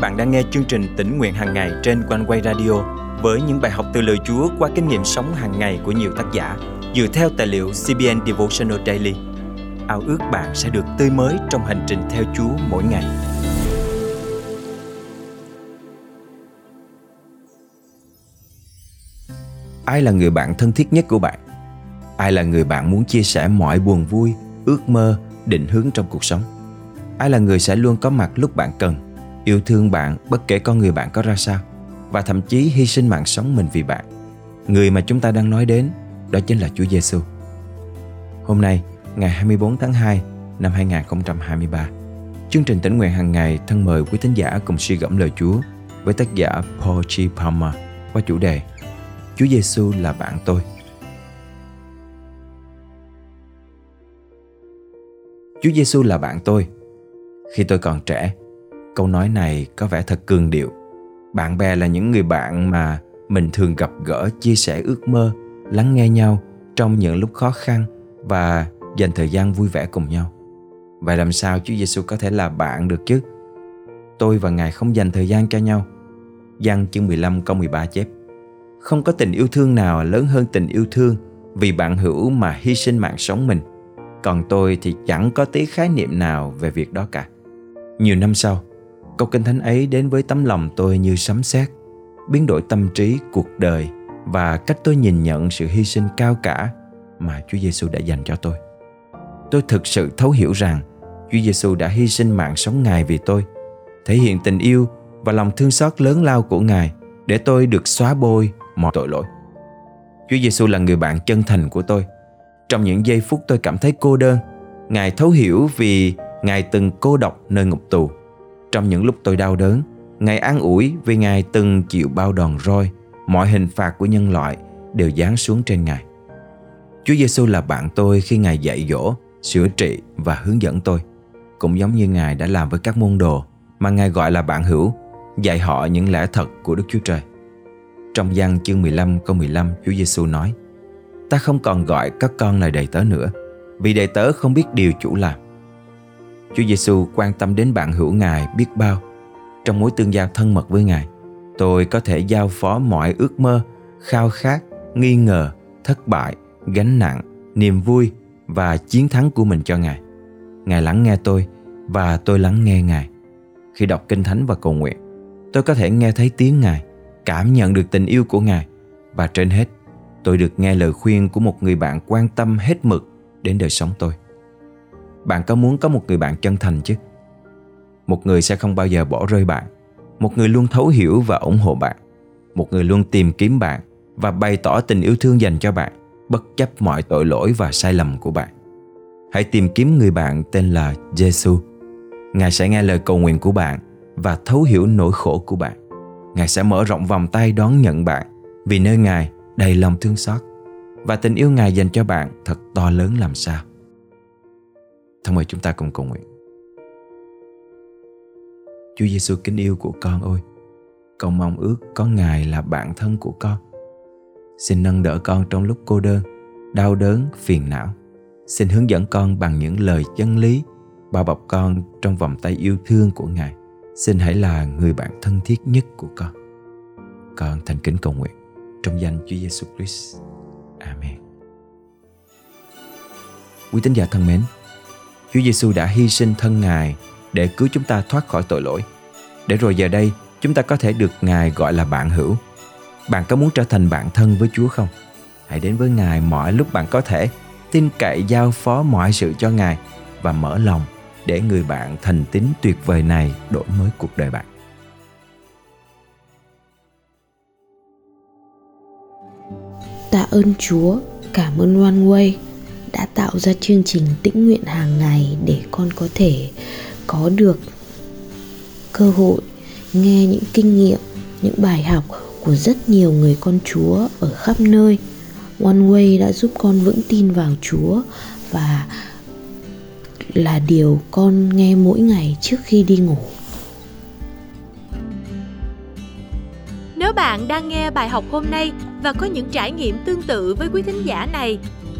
bạn đang nghe chương trình tỉnh nguyện hàng ngày trên quanh quay radio với những bài học từ lời Chúa qua kinh nghiệm sống hàng ngày của nhiều tác giả dựa theo tài liệu CBN Devotional Daily. Ao ước bạn sẽ được tươi mới trong hành trình theo Chúa mỗi ngày. Ai là người bạn thân thiết nhất của bạn? Ai là người bạn muốn chia sẻ mọi buồn vui, ước mơ, định hướng trong cuộc sống? Ai là người sẽ luôn có mặt lúc bạn cần, yêu thương bạn bất kể con người bạn có ra sao? và thậm chí hy sinh mạng sống mình vì bạn. Người mà chúng ta đang nói đến đó chính là Chúa Giêsu. Hôm nay, ngày 24 tháng 2 năm 2023, chương trình tỉnh nguyện hàng ngày thân mời quý thính giả cùng suy gẫm lời Chúa với tác giả Paul G. Palmer qua chủ đề Chúa Giêsu là bạn tôi. Chúa Giêsu là bạn tôi. Khi tôi còn trẻ, câu nói này có vẻ thật cường điệu. Bạn bè là những người bạn mà mình thường gặp gỡ, chia sẻ ước mơ, lắng nghe nhau trong những lúc khó khăn và dành thời gian vui vẻ cùng nhau. Vậy làm sao Chúa Giêsu có thể là bạn được chứ? Tôi và Ngài không dành thời gian cho nhau. Giăng chương 15 câu 13 chép. Không có tình yêu thương nào lớn hơn tình yêu thương vì bạn hữu mà hy sinh mạng sống mình. Còn tôi thì chẳng có tí khái niệm nào về việc đó cả. Nhiều năm sau Câu kinh thánh ấy đến với tấm lòng tôi như sấm sét, biến đổi tâm trí, cuộc đời và cách tôi nhìn nhận sự hy sinh cao cả mà Chúa Giêsu đã dành cho tôi. Tôi thực sự thấu hiểu rằng Chúa Giêsu đã hy sinh mạng sống Ngài vì tôi, thể hiện tình yêu và lòng thương xót lớn lao của Ngài để tôi được xóa bôi mọi tội lỗi. Chúa Giêsu là người bạn chân thành của tôi. Trong những giây phút tôi cảm thấy cô đơn, Ngài thấu hiểu vì Ngài từng cô độc nơi ngục tù trong những lúc tôi đau đớn, Ngài an ủi vì Ngài từng chịu bao đòn roi, mọi hình phạt của nhân loại đều giáng xuống trên Ngài. Chúa Giêsu là bạn tôi khi Ngài dạy dỗ, sửa trị và hướng dẫn tôi, cũng giống như Ngài đã làm với các môn đồ mà Ngài gọi là bạn hữu, dạy họ những lẽ thật của Đức Chúa Trời. Trong gian chương 15 câu 15 Chúa Giêsu nói Ta không còn gọi các con là đầy tớ nữa Vì đầy tớ không biết điều chủ làm Chúa Giêsu quan tâm đến bạn hữu Ngài biết bao. Trong mối tương giao thân mật với Ngài, tôi có thể giao phó mọi ước mơ, khao khát, nghi ngờ, thất bại, gánh nặng, niềm vui và chiến thắng của mình cho Ngài. Ngài lắng nghe tôi và tôi lắng nghe Ngài. Khi đọc Kinh Thánh và cầu nguyện, tôi có thể nghe thấy tiếng Ngài, cảm nhận được tình yêu của Ngài và trên hết, tôi được nghe lời khuyên của một người bạn quan tâm hết mực đến đời sống tôi bạn có muốn có một người bạn chân thành chứ một người sẽ không bao giờ bỏ rơi bạn một người luôn thấu hiểu và ủng hộ bạn một người luôn tìm kiếm bạn và bày tỏ tình yêu thương dành cho bạn, bất chấp mọi tội lỗi và sai lầm của bạn hãy tìm kiếm người bạn tên là Jesus. Ngài sẽ nghe lời cầu nguyện của bạn và thấu hiểu nỗi khổ của bạn. Ngài sẽ mở rộng vòng tay đón nhận bạn vì nơi Ngài đầy lòng thương xót và tình yêu Ngài dành cho bạn thật to lớn làm sao. Thôi mời chúng ta cùng cầu nguyện. Chúa Giêsu kính yêu của con ơi, con mong ước có Ngài là bạn thân của con. Xin nâng đỡ con trong lúc cô đơn, đau đớn, phiền não. Xin hướng dẫn con bằng những lời chân lý, bao bọc con trong vòng tay yêu thương của Ngài. Xin hãy là người bạn thân thiết nhất của con. Con thành kính cầu nguyện trong danh Chúa Giêsu Christ. Amen. Quý tín giả thân mến, Chúa Giêsu đã hy sinh thân Ngài để cứu chúng ta thoát khỏi tội lỗi. Để rồi giờ đây, chúng ta có thể được Ngài gọi là bạn hữu. Bạn có muốn trở thành bạn thân với Chúa không? Hãy đến với Ngài mọi lúc bạn có thể, tin cậy giao phó mọi sự cho Ngài và mở lòng để người bạn thành tín tuyệt vời này đổi mới cuộc đời bạn. Tạ ơn Chúa, cảm ơn One Way đã tạo ra chương trình tĩnh nguyện hàng ngày để con có thể có được cơ hội nghe những kinh nghiệm, những bài học của rất nhiều người con chúa ở khắp nơi. One way đã giúp con vững tin vào chúa và là điều con nghe mỗi ngày trước khi đi ngủ. Nếu bạn đang nghe bài học hôm nay và có những trải nghiệm tương tự với quý thính giả này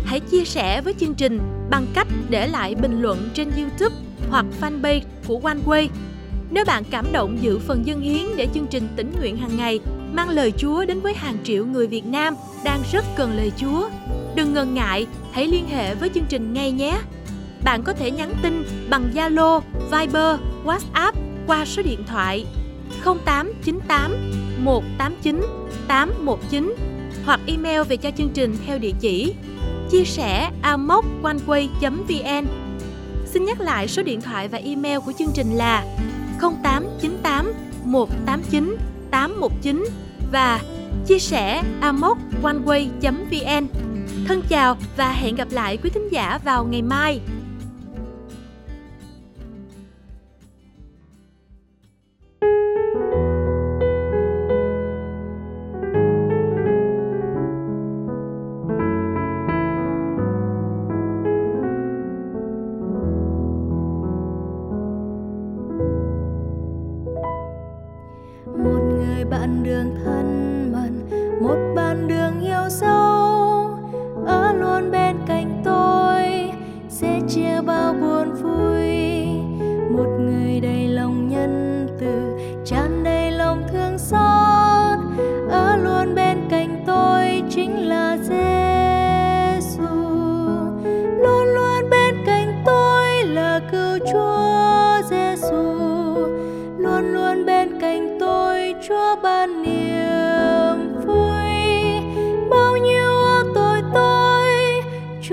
hãy chia sẻ với chương trình bằng cách để lại bình luận trên YouTube hoặc fanpage của OneWay. Nếu bạn cảm động giữ phần dân hiến để chương trình tỉnh nguyện hàng ngày mang lời Chúa đến với hàng triệu người Việt Nam đang rất cần lời Chúa, đừng ngần ngại, hãy liên hệ với chương trình ngay nhé. Bạn có thể nhắn tin bằng Zalo, Viber, WhatsApp qua số điện thoại 0898 189 819 hoặc email về cho chương trình theo địa chỉ chia sẻ amoconeway.vn Xin nhắc lại số điện thoại và email của chương trình là 0898 189 819 và chia sẻ amoconeway.vn Thân chào và hẹn gặp lại quý thính giả vào ngày mai. Một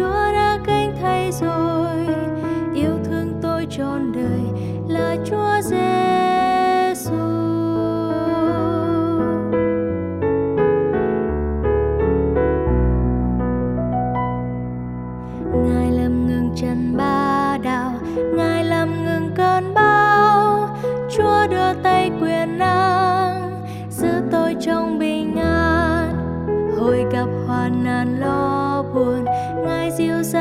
Chúa đã cánh thay rồi. Yêu thương tôi trọn đời là Chúa Giêsu Ngài làm ngừng chân ba đạo Ngài làm ngừng cơn bão. Chúa đưa tay quyền năng, giữ tôi trong bình an. Hồi gặp hoạn nạn lo buồn you use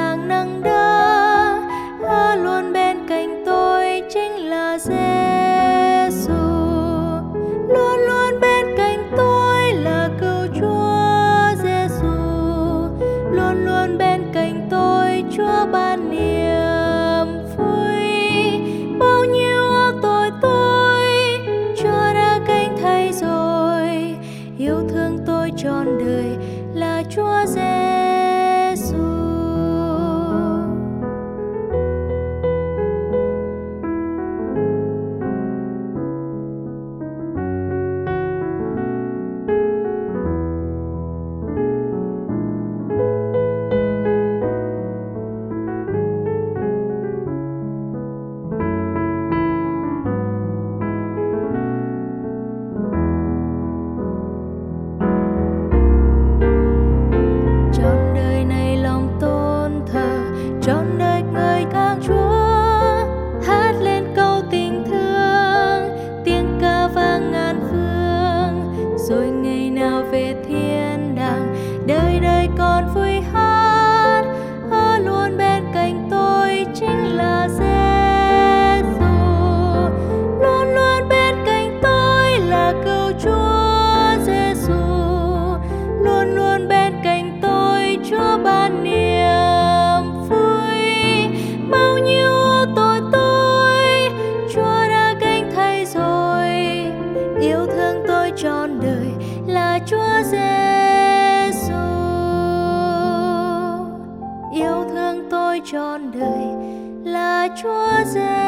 躲在